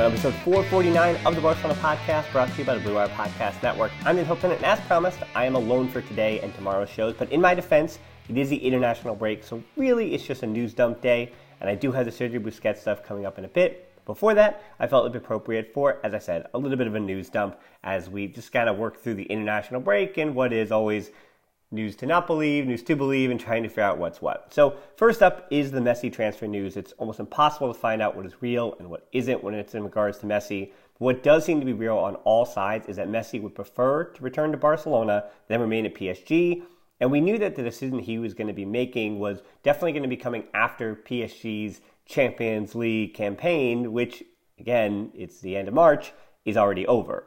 To episode 449 of the Barcelona Podcast, brought to you by the Blue Wire Podcast Network. I'm Ian Hilton, and as promised, I am alone for today and tomorrow's shows. But in my defense, it is the international break, so really it's just a news dump day, and I do have the Sergio Busquets stuff coming up in a bit. Before that, I felt it appropriate for, as I said, a little bit of a news dump as we just kind of work through the international break and what is always news to not believe, news to believe, and trying to figure out what's what. So, first up is the Messi transfer news. It's almost impossible to find out what is real and what isn't when it's in regards to Messi. What does seem to be real on all sides is that Messi would prefer to return to Barcelona than remain at PSG. And we knew that the decision he was going to be making was definitely going to be coming after PSG's Champions League campaign, which, again, it's the end of March, is already over.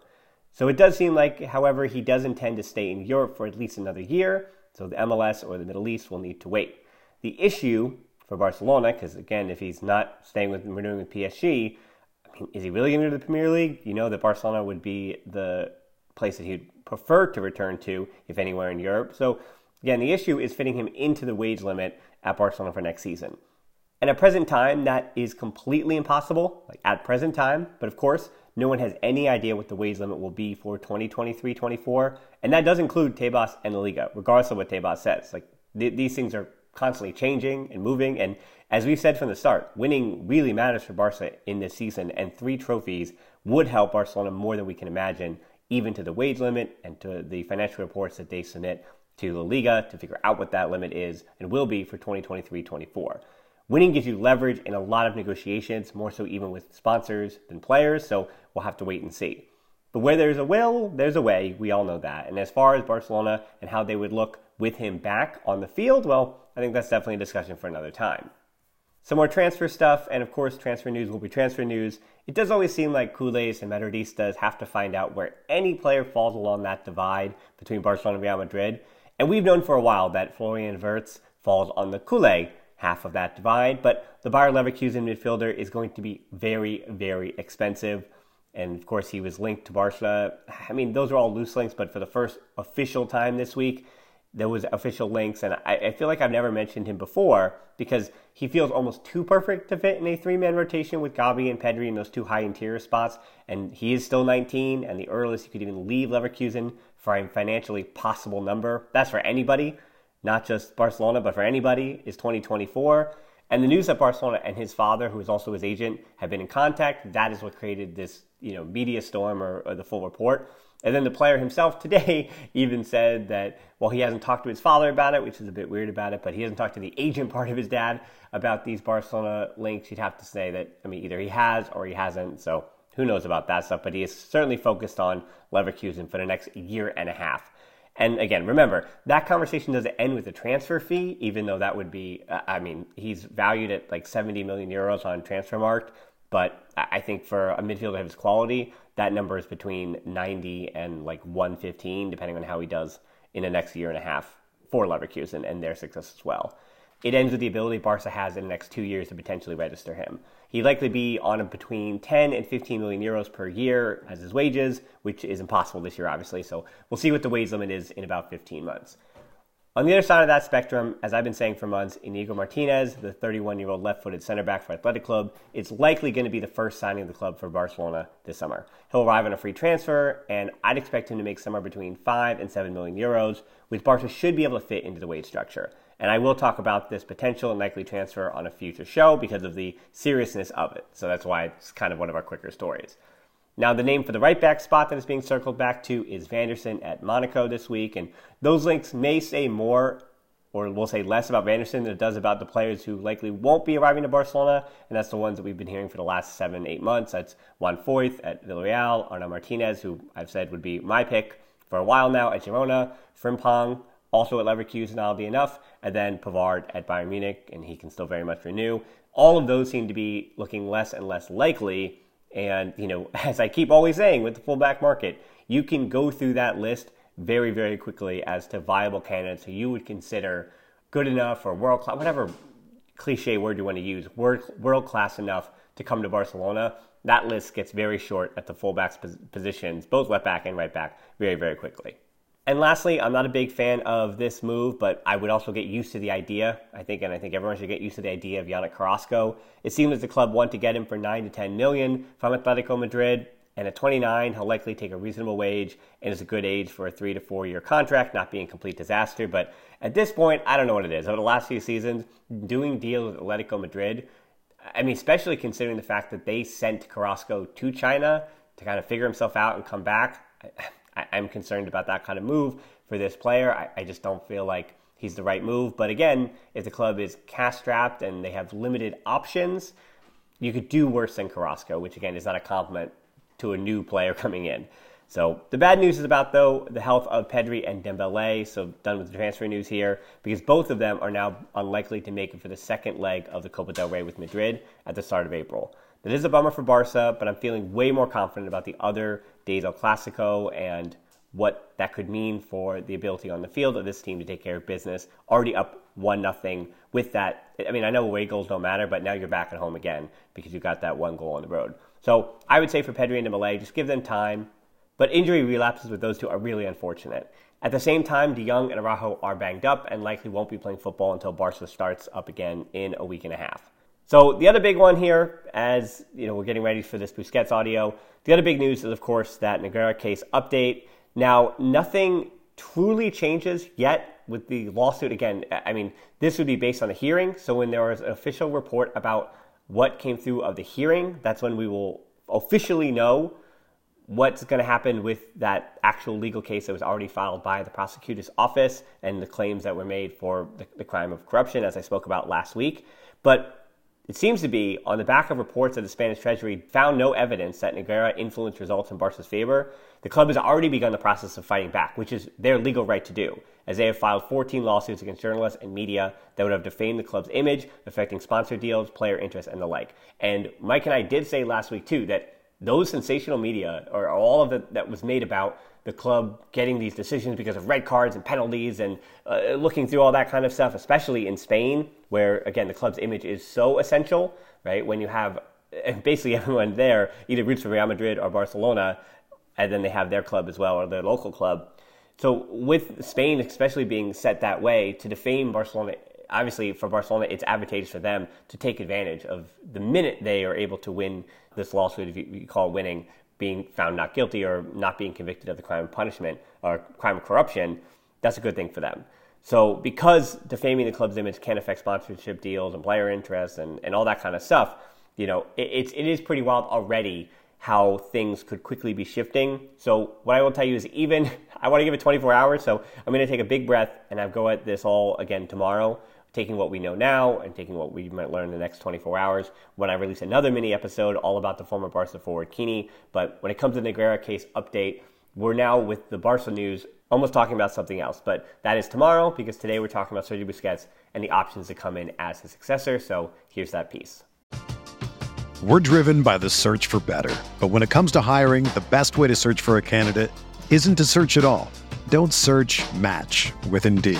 So it does seem like, however, he does intend to stay in Europe for at least another year. So the MLS or the Middle East will need to wait. The issue for Barcelona, because again, if he's not staying with renewing with PSG, I mean, is he really going to the Premier League? You know that Barcelona would be the place that he'd prefer to return to, if anywhere in Europe. So again, the issue is fitting him into the wage limit at Barcelona for next season. And at present time, that is completely impossible, like at present time. But of course, no one has any idea what the wage limit will be for 2023 24. And that does include Tebas and the Liga, regardless of what Tebas says. Like th- these things are constantly changing and moving. And as we've said from the start, winning really matters for Barca in this season. And three trophies would help Barcelona more than we can imagine, even to the wage limit and to the financial reports that they submit to the Liga to figure out what that limit is and will be for 2023 24. Winning gives you leverage in a lot of negotiations, more so even with sponsors than players, so we'll have to wait and see. But where there's a will, there's a way. We all know that. And as far as Barcelona and how they would look with him back on the field, well, I think that's definitely a discussion for another time. Some more transfer stuff, and of course, transfer news will be transfer news. It does always seem like Culés and Madridistas have to find out where any player falls along that divide between Barcelona and Real Madrid. And we've known for a while that Florian Wirtz falls on the Culé half of that divide. But the Bayer Leverkusen midfielder is going to be very, very expensive. And of course, he was linked to Barca. I mean, those are all loose links, but for the first official time this week, there was official links, and I, I, feel like I've never mentioned him before because he feels almost too perfect to fit in a three-man rotation with Gavi and Pedri in those two high interior spots. And he is still 19, and the earliest he could even leave Leverkusen for a financially possible number. That's for anybody not just Barcelona, but for anybody, is 2024. And the news that Barcelona and his father, who is also his agent, have been in contact, that is what created this, you know, media storm or, or the full report. And then the player himself today even said that, well, he hasn't talked to his father about it, which is a bit weird about it, but he hasn't talked to the agent part of his dad about these Barcelona links. You'd have to say that, I mean, either he has or he hasn't. So who knows about that stuff, but he is certainly focused on Leverkusen for the next year and a half. And again, remember, that conversation doesn't end with a transfer fee, even though that would be, uh, I mean, he's valued at like 70 million euros on transfer Transfermarkt. But I think for a midfielder of his quality, that number is between 90 and like 115, depending on how he does in the next year and a half for Leverkusen and their success as well. It ends with the ability Barca has in the next two years to potentially register him. He'd likely be on between 10 and 15 million euros per year as his wages, which is impossible this year, obviously. So we'll see what the wage limit is in about 15 months. On the other side of that spectrum, as I've been saying for months, Inigo Martinez, the 31 year old left footed center back for Athletic Club, is likely going to be the first signing of the club for Barcelona this summer. He'll arrive on a free transfer, and I'd expect him to make somewhere between 5 and 7 million euros, which Barca should be able to fit into the wage structure. And I will talk about this potential and likely transfer on a future show because of the seriousness of it. So that's why it's kind of one of our quicker stories. Now, the name for the right back spot that is being circled back to is Vanderson at Monaco this week, and those links may say more or we'll say less about Vanderson than it does about the players who likely won't be arriving to Barcelona, and that's the ones that we've been hearing for the last seven, eight months. That's Juan Foyth at Villarreal, Arnau Martinez, who I've said would be my pick for a while now at Girona, Frimpong, also at Leverkusen, oddly enough, and then Pavard at Bayern Munich, and he can still very much renew. All of those seem to be looking less and less likely and, you know, as I keep always saying with the fullback market, you can go through that list very, very quickly as to viable candidates who you would consider good enough or world class, whatever cliche word you want to use, world class enough to come to Barcelona. That list gets very short at the fullbacks positions, both left back and right back, very, very quickly. And lastly, I'm not a big fan of this move, but I would also get used to the idea. I think, and I think everyone should get used to the idea of Yannick Carrasco. It seems as the club want to get him for nine to ten million from Atletico Madrid, and at 29, he'll likely take a reasonable wage and is a good age for a three to four year contract, not being complete disaster. But at this point, I don't know what it is. Over the last few seasons, doing deals with Atletico Madrid, I mean, especially considering the fact that they sent Carrasco to China to kind of figure himself out and come back. I, am concerned about that kind of move for this player. I, I, just don't feel like he's the right move. But again, if the club is cash strapped and they have limited options, you could do worse than Carrasco, which again is not a compliment to a new player coming in. So the bad news is about though the health of Pedri and Dembele. So done with the transfer news here because both of them are now unlikely to make it for the second leg of the Copa del Rey with Madrid at the start of April. That is a bummer for Barca, but I'm feeling way more confident about the other days El Clasico and what that could mean for the ability on the field of this team to take care of business. Already up one nothing with that. I mean, I know away goals don't matter, but now you're back at home again because you got that one goal on the road. So I would say for Pedri and Dembele, just give them time. But injury relapses with those two are really unfortunate. At the same time, De Jong and Araujo are banged up and likely won't be playing football until Barca starts up again in a week and a half. So the other big one here, as you know, we're getting ready for this Busquets audio. The other big news is, of course, that Negreira case update. Now, nothing truly changes yet with the lawsuit. Again, I mean, this would be based on a hearing. So when there is an official report about what came through of the hearing, that's when we will officially know what's going to happen with that actual legal case that was already filed by the prosecutor's office and the claims that were made for the, the crime of corruption, as I spoke about last week. But it seems to be, on the back of reports that the Spanish Treasury found no evidence that Negreira influenced results in Barca's favor, the club has already begun the process of fighting back, which is their legal right to do, as they have filed 14 lawsuits against journalists and media that would have defamed the club's image, affecting sponsor deals, player interest, and the like. And Mike and I did say last week, too, that those sensational media, or all of it that was made about the club getting these decisions because of red cards and penalties and uh, looking through all that kind of stuff, especially in Spain, where again the club's image is so essential, right? When you have basically everyone there either roots for Real Madrid or Barcelona, and then they have their club as well or their local club. So with Spain especially being set that way to defame Barcelona, obviously for Barcelona it's advantageous for them to take advantage of the minute they are able to win this lawsuit, if you call it winning, being found not guilty or not being convicted of the crime of punishment or crime of corruption, that's a good thing for them. So because defaming the club's image can affect sponsorship deals and player interests and, and all that kind of stuff, you know, it, it's, it is pretty wild already how things could quickly be shifting. So what I will tell you is even, I want to give it 24 hours, so I'm going to take a big breath and I'll go at this all again tomorrow taking what we know now and taking what we might learn in the next 24 hours when I release another mini episode all about the former Barca forward Quini. But when it comes to the Negreira case update, we're now with the Barca news almost talking about something else. But that is tomorrow because today we're talking about Sergio Busquets and the options to come in as his successor. So here's that piece. We're driven by the search for better. But when it comes to hiring, the best way to search for a candidate isn't to search at all. Don't search match with Indeed.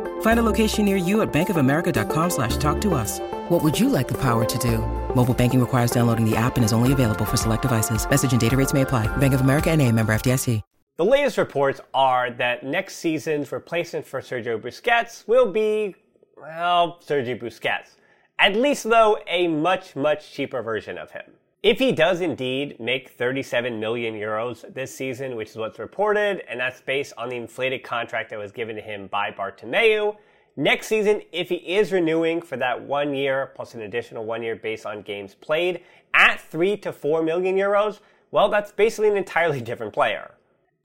Find a location near you at bankofamerica.com slash talk to us. What would you like the power to do? Mobile banking requires downloading the app and is only available for select devices. Message and data rates may apply. Bank of America and a member FDIC. The latest reports are that next season's replacement for Sergio Busquets will be, well, Sergio Busquets. At least, though, a much, much cheaper version of him. If he does indeed make 37 million euros this season, which is what's reported, and that's based on the inflated contract that was given to him by Bartomeu, next season, if he is renewing for that one year plus an additional one year based on games played at 3 to 4 million euros, well, that's basically an entirely different player.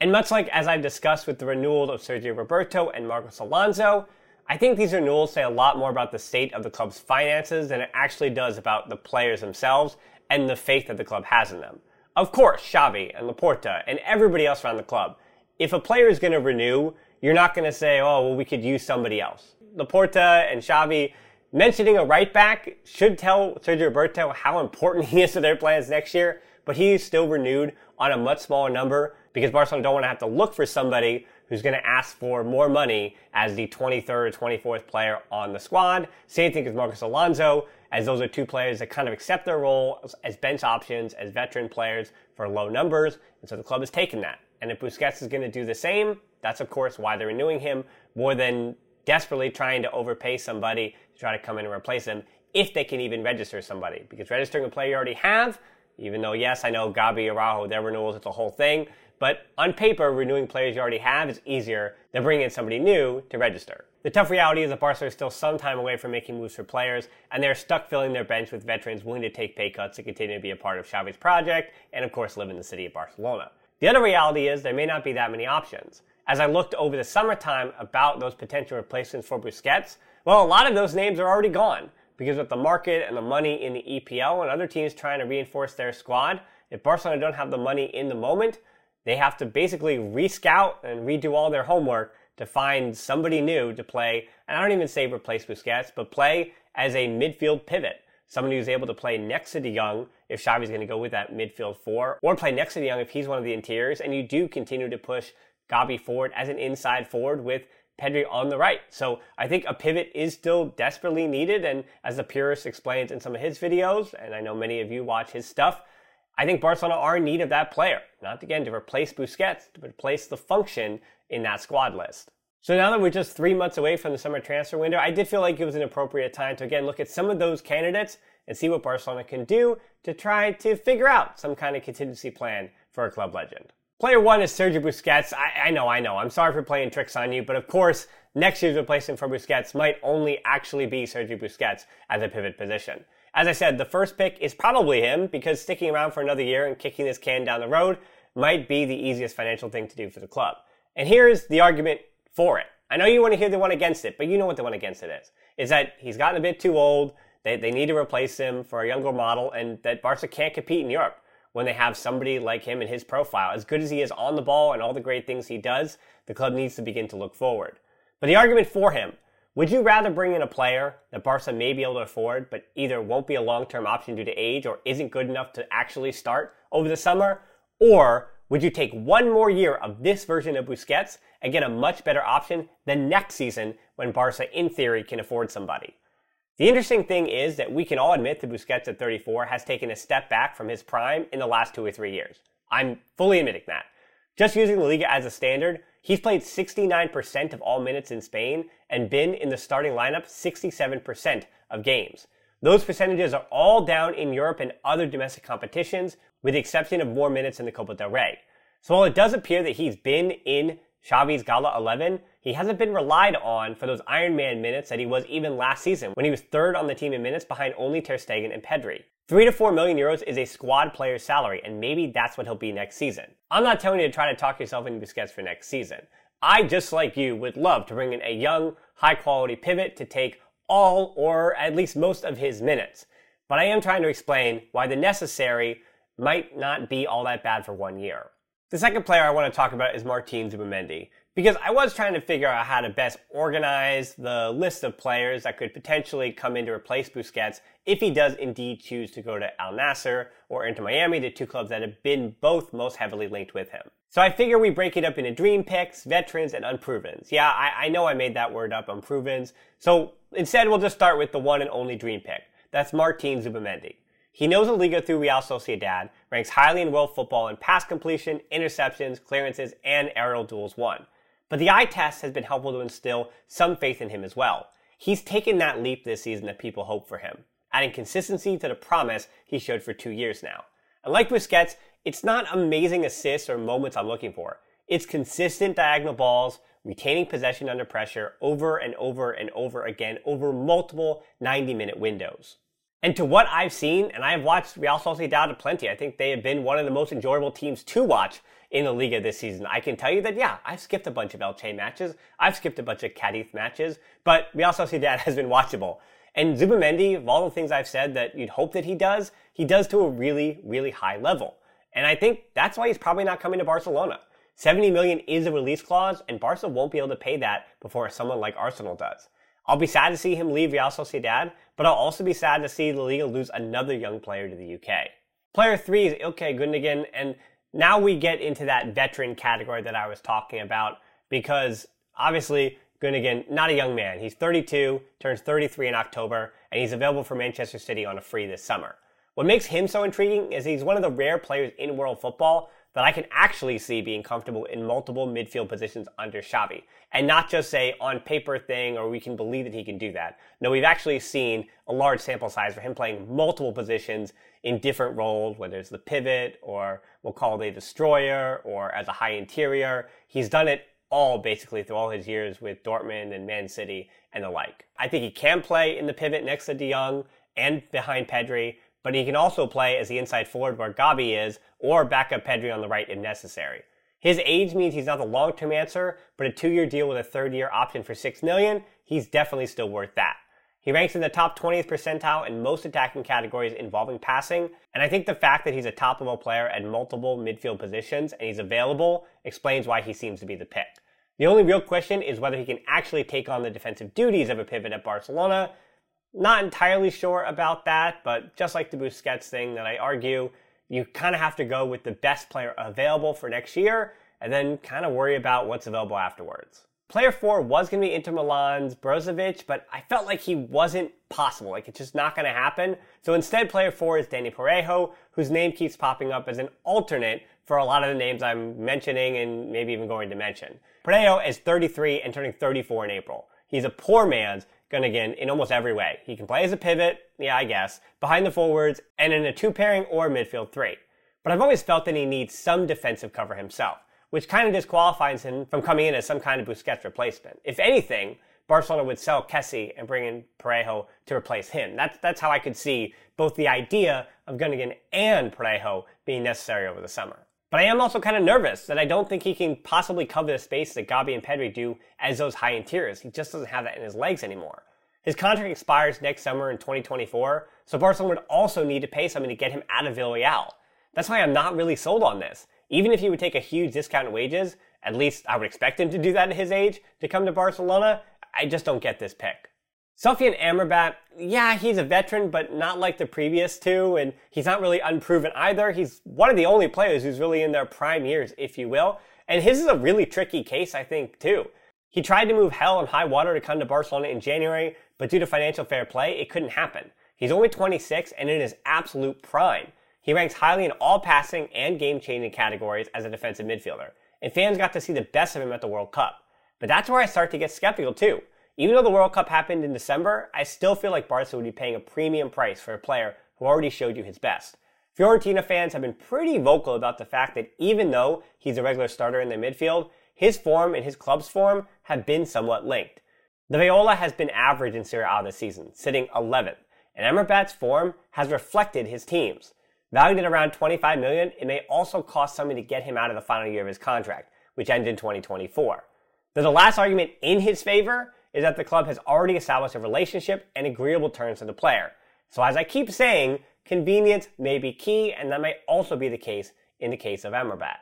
And much like as I've discussed with the renewal of Sergio Roberto and Marcos Alonso, I think these renewals say a lot more about the state of the club's finances than it actually does about the players themselves and the faith that the club has in them. Of course, Xavi and Laporta and everybody else around the club. If a player is going to renew, you're not going to say, oh, well, we could use somebody else. Laporta and Xavi mentioning a right back should tell Sergio Roberto how important he is to their plans next year, but he's still renewed on a much smaller number because Barcelona don't want to have to look for somebody who's going to ask for more money as the 23rd or 24th player on the squad. Same thing as Marcus Alonso, as those are two players that kind of accept their role as bench options, as veteran players for low numbers. And so the club has taken that. And if Busquets is going to do the same, that's of course why they're renewing him more than desperately trying to overpay somebody to try to come in and replace him if they can even register somebody. Because registering a player you already have, even though, yes, I know Gavi Araujo, their renewals, it's a whole thing. But on paper, renewing players you already have is easier than bringing in somebody new to register. The tough reality is that Barca is still some time away from making moves for players, and they're stuck filling their bench with veterans willing to take pay cuts to continue to be a part of Xavi's project, and of course live in the city of Barcelona. The other reality is there may not be that many options. As I looked over the summertime about those potential replacements for Busquets, well, a lot of those names are already gone because with the market and the money in the EPL and other teams trying to reinforce their squad, if Barcelona don't have the money in the moment, they have to basically rescout and redo all their homework to find somebody new to play. And I don't even say replace Busquets, but play as a midfield pivot. Somebody who's able to play next to De Jong if Xavi's going to go with that midfield four, or play next to De Jong if he's one of the interiors. And you do continue to push Gavi forward as an inside forward with Pedri on the right. So I think a pivot is still desperately needed. And as the purist explains in some of his videos, and I know many of you watch his stuff, I think Barcelona are in need of that player. Not again to replace Busquets, to replace the function in that squad list. So now that we're just three months away from the summer transfer window, I did feel like it was an appropriate time to again look at some of those candidates and see what Barcelona can do to try to figure out some kind of contingency plan for a club legend. Player one is Sergio Busquets. I, I, know, I know. I'm sorry for playing tricks on you, but of course, next year's replacement for Busquets might only actually be Sergio Busquets as a pivot position. As I said, the first pick is probably him because sticking around for another year and kicking this can down the road might be the easiest financial thing to do for the club. And here's the argument for it. I know you want to hear the one against it, but you know what the one against it is. Is that he's gotten a bit too old, they, they need to replace him for a younger model, and that Barca can't compete in Europe when they have somebody like him in his profile. As good as he is on the ball and all the great things he does, the club needs to begin to look forward. But the argument for him would you rather bring in a player that Barca may be able to afford, but either won't be a long term option due to age or isn't good enough to actually start over the summer? Or would you take one more year of this version of Busquets and get a much better option than next season when Barca, in theory, can afford somebody? The interesting thing is that we can all admit that Busquets at 34 has taken a step back from his prime in the last two or three years. I'm fully admitting that. Just using La Liga as a standard, he's played 69% of all minutes in Spain and been in the starting lineup 67% of games. Those percentages are all down in Europe and other domestic competitions, with the exception of more minutes in the Copa del Rey. So while it does appear that he's been in Xavi's Gala 11, he hasn't been relied on for those Ironman minutes that he was even last season when he was third on the team in minutes behind only Ter Stegen and Pedri. Three to four million euros is a squad player's salary, and maybe that's what he'll be next season. I'm not telling you to try to talk yourself into Busquets for next season. I, just like you, would love to bring in a young, high quality pivot to take all or at least most of his minutes. But I am trying to explain why the necessary might not be all that bad for one year. The second player I want to talk about is Martin Zubimendi, because I was trying to figure out how to best organize the list of players that could potentially come in to replace Busquets if he does indeed choose to go to Al Nassr or Inter Miami, the two clubs that have been both most heavily linked with him. So I figure we break it up into dream picks, veterans, and unprovens. Yeah, I, I know I made that word up, unprovens. So instead, we'll just start with the one and only dream pick. That's Martin Zubimendi. He knows the Liga through Real Sociedad, ranks highly in world football in pass completion, interceptions, clearances, and aerial duels won. But the eye test has been helpful to instill some faith in him as well. He's taken that leap this season that people hope for him, adding consistency to the promise he showed for two years now. And like Busquets, it's not amazing assists or moments I'm looking for. It's consistent diagonal balls, retaining possession under pressure over and over and over again over multiple 90 minute windows. And to what I've seen, and I've watched Real Sociedad plenty, I think they have been one of the most enjoyable teams to watch in the Liga this season. I can tell you that, yeah, I've skipped a bunch of Elche matches. I've skipped a bunch of Cadiz matches, but Real Sociedad has been watchable. And Zubimendi, of all the things I've said that you'd hope that he does, he does to a really, really high level. And I think that's why he's probably not coming to Barcelona. 70 million is a release clause, and Barca won't be able to pay that before someone like Arsenal does. I'll be sad to see him leave Real Sociedad, but I'll also be sad to see La Liga lose another young player to the UK. Player three is Ilkay Gundogan, and now we get into that veteran category that I was talking about because obviously Gundogan, not a young man. He's 32, turns 33 in October, and he's available for Manchester City on a free this summer. What makes him so intriguing is he's one of the rare players in world football that I can actually see being comfortable in multiple midfield positions under Xavi. And not just say on paper thing or we can believe that he can do that. No, we've actually seen a large sample size for him playing multiple positions in different roles, whether it's the pivot or we'll call it a destroyer or as a high interior. He's done it all basically through all his years with Dortmund and Man City and the like. I think he can play in the pivot next to De Jong and behind Pedri but he can also play as the inside forward where Gavi is, or back up Pedri on the right if necessary. His age means he's not the long-term answer, but a two-year deal with a third-year option for six million, he's definitely still worth that. He ranks in the top 20th percentile in most attacking categories involving passing, and I think the fact that he's a top-level player at multiple midfield positions and he's available explains why he seems to be the pick. The only real question is whether he can actually take on the defensive duties of a pivot at Barcelona, not entirely sure about that, but just like the Busquets thing that I argue, you kind of have to go with the best player available for next year and then kind of worry about what's available afterwards. Player four was going to be Inter Milan's Brozovic, but I felt like he wasn't possible. Like it's just not going to happen. So instead, player four is Dani Parejo, whose name keeps popping up as an alternate for a lot of the names I'm mentioning and maybe even going to mention. Parejo is 33 and turning 34 in April. He's a poor man's Gundogan in almost every way. He can play as a pivot, yeah, I guess, behind the forwards, and in a two pairing or midfield three. But I've always felt that he needs some defensive cover himself, which kind of disqualifies him from coming in as some kind of Busquets replacement. If anything, Barcelona would sell Kessie and bring in Parejo to replace him. That's, that's how I could see both the idea of Gundogan and Parejo being necessary over the summer. But I am also kind of nervous that I don't think he can possibly cover the space that Gavi and Pedri do as those high interiors. He just doesn't have that in his legs anymore. His contract expires next summer in 2024, so Barcelona would also need to pay something to get him out of Villarreal. That's why I'm not really sold on this. Even if he would take a huge discount in wages, at least I would expect him to do that at his age, to come to Barcelona, I just don't get this pick. Sofyan Amrabat, yeah, he's a veteran, but not like the previous two, and he's not really unproven either. He's one of the only players who's really in their prime years, if you will. And his is a really tricky case, I think, too. He tried to move hell and high water to come to Barcelona in January, but due to financial fair play, it couldn't happen. He's only 26 and in his absolute prime. He ranks highly in all passing and game changing categories as a defensive midfielder, and fans got to see the best of him at the World Cup. But that's where I start to get skeptical too. Even though the World Cup happened in December, I still feel like Barca would be paying a premium price for a player who already showed you his best. Fiorentina fans have been pretty vocal about the fact that even though he's a regular starter in the midfield, his form and his club's form have been somewhat linked. The Viola has been average in Serie A this season, sitting 11th, and Amrabat's form has reflected his team's. Valued at around 25 million, it may also cost something to get him out of the final year of his contract, which ends in 2024. Though the last argument in his favor is that the club has already established a relationship and agreeable terms with the player. So as I keep saying, convenience may be key, and that may also be the case in the case of Amrabat.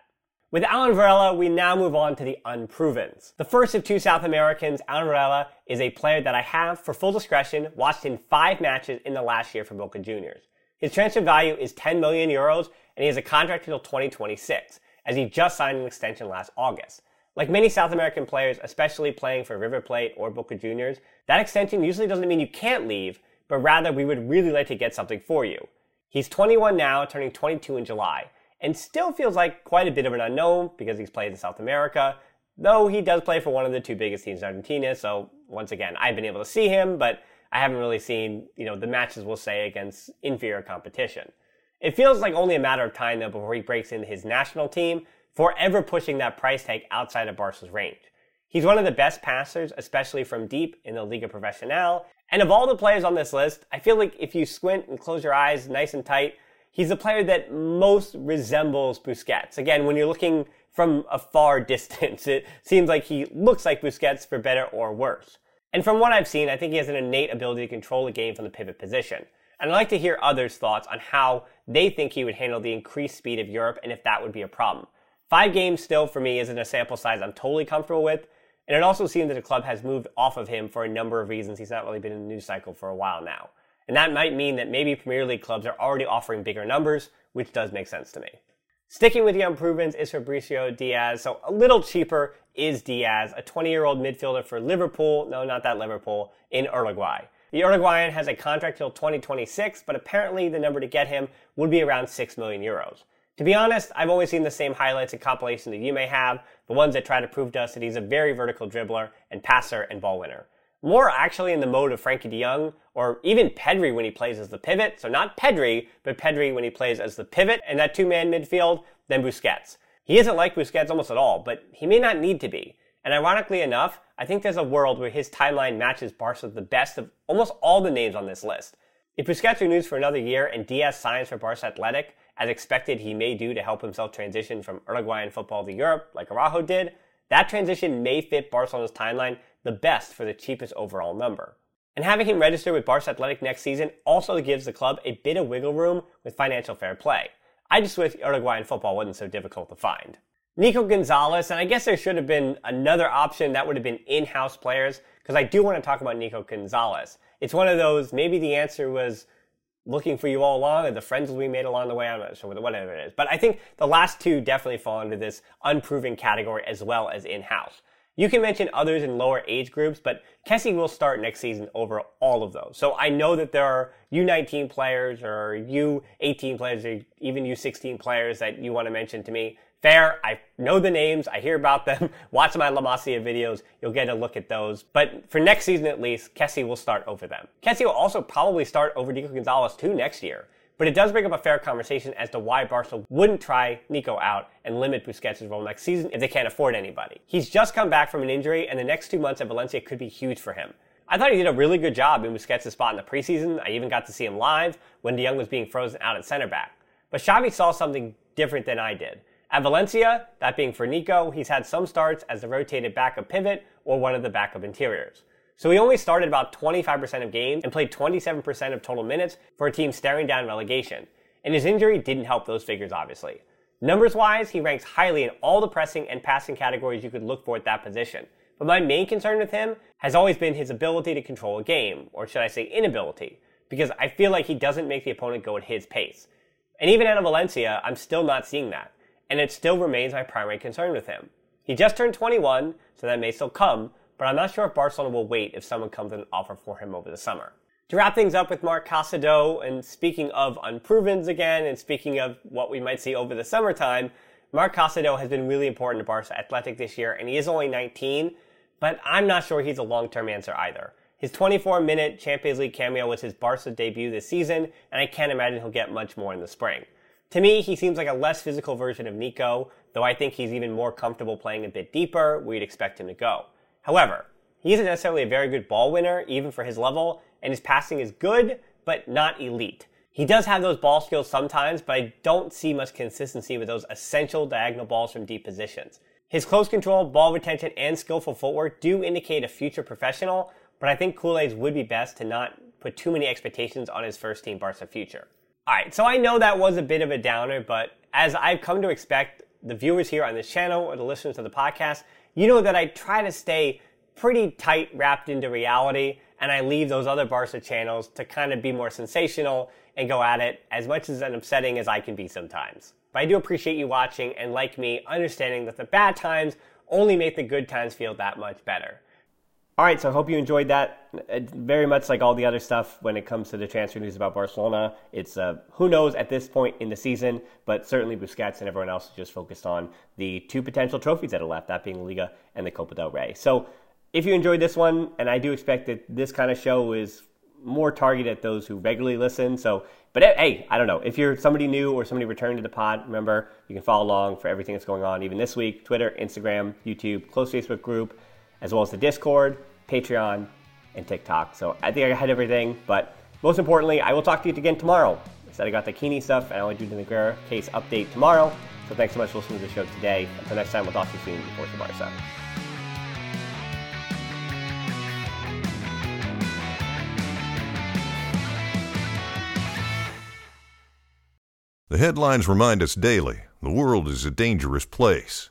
With Alan Varela, we now move on to the unprovens. The first of two South Americans, Alan Varela, is a player that I have, for full discretion, watched in five matches in the last year for Boca Juniors. His transfer value is 10 million euros, and he has a contract until 2026, as he just signed an extension last August. Like many South American players, especially playing for River Plate or Boca Juniors, that extension usually doesn't mean you can't leave, but rather we would really like to get something for you. He's 21 now, turning 22 in July, and still feels like quite a bit of an unknown because he's played in South America, though he does play for one of the two biggest teams in Argentina, so once again, I've been able to see him, but I haven't really seen, you know, the matches we'll say against inferior competition. It feels like only a matter of time though before he breaks into his national team, forever pushing that price tag outside of Barca's range. He's one of the best passers, especially from deep in the Liga Profesional. And of all the players on this list, I feel like if you squint and close your eyes nice and tight, he's the player that most resembles Busquets. Again, when you're looking from a far distance, it seems like he looks like Busquets for better or worse. And from what I've seen, I think he has an innate ability to control the game from the pivot position. And I'd like to hear others' thoughts on how they think he would handle the increased speed of Europe and if that would be a problem. Five games still for me isn't a sample size I'm totally comfortable with. And it also seems that the club has moved off of him for a number of reasons. He's not really been in the news cycle for a while now. And that might mean that maybe Premier League clubs are already offering bigger numbers, which does make sense to me. Sticking with the unprovens is Fabricio Diaz. So a little cheaper is Diaz, a 20 year old midfielder for Liverpool. No, not that Liverpool, in Uruguay. The Uruguayan has a contract till 2026, but apparently the number to get him would be around 6 million euros. To be honest, I've only seen the same highlights and compilations that you may have, the ones that try to prove to us that he's a very vertical dribbler and passer and ball winner. More actually in the mode of Frenkie de Jong, or even Pedri when he plays as the pivot, so not Pedri, but Pedri when he plays as the pivot in that two-man midfield, than Busquets. He isn't like Busquets almost at all, but he may not need to be. And ironically enough, I think there's a world where his timeline matches Barca the best of almost all the names on this list. If Busquets renews for another year and Diaz signs for Barca Athletic, as expected he may do to help himself transition from Uruguayan football to Europe, like Araujo did, that transition may fit Barcelona's timeline the best for the cheapest overall number. And having him register with Barca Athletic next season also gives the club a bit of wiggle room with financial fair play. I just wish Uruguayan football wasn't so difficult to find. Nico Gonzalez, and I guess there should have been another option that would have been in-house players, because I do want to talk about Nico Gonzalez. It's one of those, maybe the answer was looking for you all along and the friends we made along the way. I'm not sure whatever it is. But I think the last two definitely fall into this unproven category as well as in-house. You can mention others in lower age groups, but Kessie will start next season over all of those. So I know that there are U19 players or U18 players or even U16 players that you want to mention to me. Fair, I know the names, I hear about them, watch my La Masia videos, you'll get a look at those. But for next season at least, Kessie will start over them. Kessie will also probably start over Nico Gonzalez too next year. But it does bring up a fair conversation as to why Barca wouldn't try Nico out and limit Busquets' role next season if they can't afford anybody. He's just come back from an injury, and the next two months at Valencia could be huge for him. I thought he did a really good job in Busquets' spot in the preseason. I even got to see him live when De Jong was being frozen out at center back. But Xavi saw something different than I did. At Valencia, that being for Nico, he's had some starts as the rotated backup pivot or one of the backup interiors. So he only started about 25% of games and played 27% of total minutes for a team staring down relegation. And his injury didn't help those figures, obviously. Numbers wise, he ranks highly in all the pressing and passing categories you could look for at that position. But my main concern with him has always been his ability to control a game, or should I say inability, because I feel like he doesn't make the opponent go at his pace. And even out of Valencia, I'm still not seeing that and it still remains my primary concern with him. He just turned 21, so that may still come, but I'm not sure if Barcelona will wait if someone comes with an offer for him over the summer. To wrap things up with Mark Casado, and speaking of unprovens again, and speaking of what we might see over the summertime, Mark Casado has been really important to Barca Athletic this year, and he is only 19, but I'm not sure he's a long-term answer either. His 24-minute Champions League cameo was his Barca debut this season, and I can't imagine he'll get much more in the spring. To me, he seems like a less physical version of Nico, though I think he's even more comfortable playing a bit deeper where you'd expect him to go. However, he isn't necessarily a very good ball winner, even for his level, and his passing is good, but not elite. He does have those ball skills sometimes, but I don't see much consistency with those essential diagonal balls from deep positions. His close control, ball retention, and skillful footwork do indicate a future professional, but I think Culés would be best to not put too many expectations on his first team Barca future. Alright, so I know that was a bit of a downer, but as I've come to expect, the viewers here on this channel or the listeners to the podcast, you know that I try to stay pretty tight wrapped into reality and I leave those other Barca channels to kind of be more sensational and go at it as much as an upsetting as I can be sometimes. But I do appreciate you watching and like me, understanding that the bad times only make the good times feel that much better. All right, so I hope you enjoyed that. Very much like all the other stuff when it comes to the transfer news about Barcelona. It's uh, who knows at this point in the season, but certainly Busquets and everyone else is just focused on the two potential trophies that are left, that being Liga and the Copa del Rey. So if you enjoyed this one, and I do expect that this kind of show is more targeted at those who regularly listen. So, but hey, I don't know. If you're somebody new or somebody returned to the pod, remember you can follow along for everything that's going on, even this week Twitter, Instagram, YouTube, close Facebook group, as well as the Discord, Patreon, and TikTok. So I think I had everything, but most importantly, I will talk to you again tomorrow. I said I got the Quini stuff, and I will do the Negreira case update tomorrow. So thanks so much for listening to the show today. Until next time, we'll talk to you soon before Barca. The headlines remind us daily the world is a dangerous place.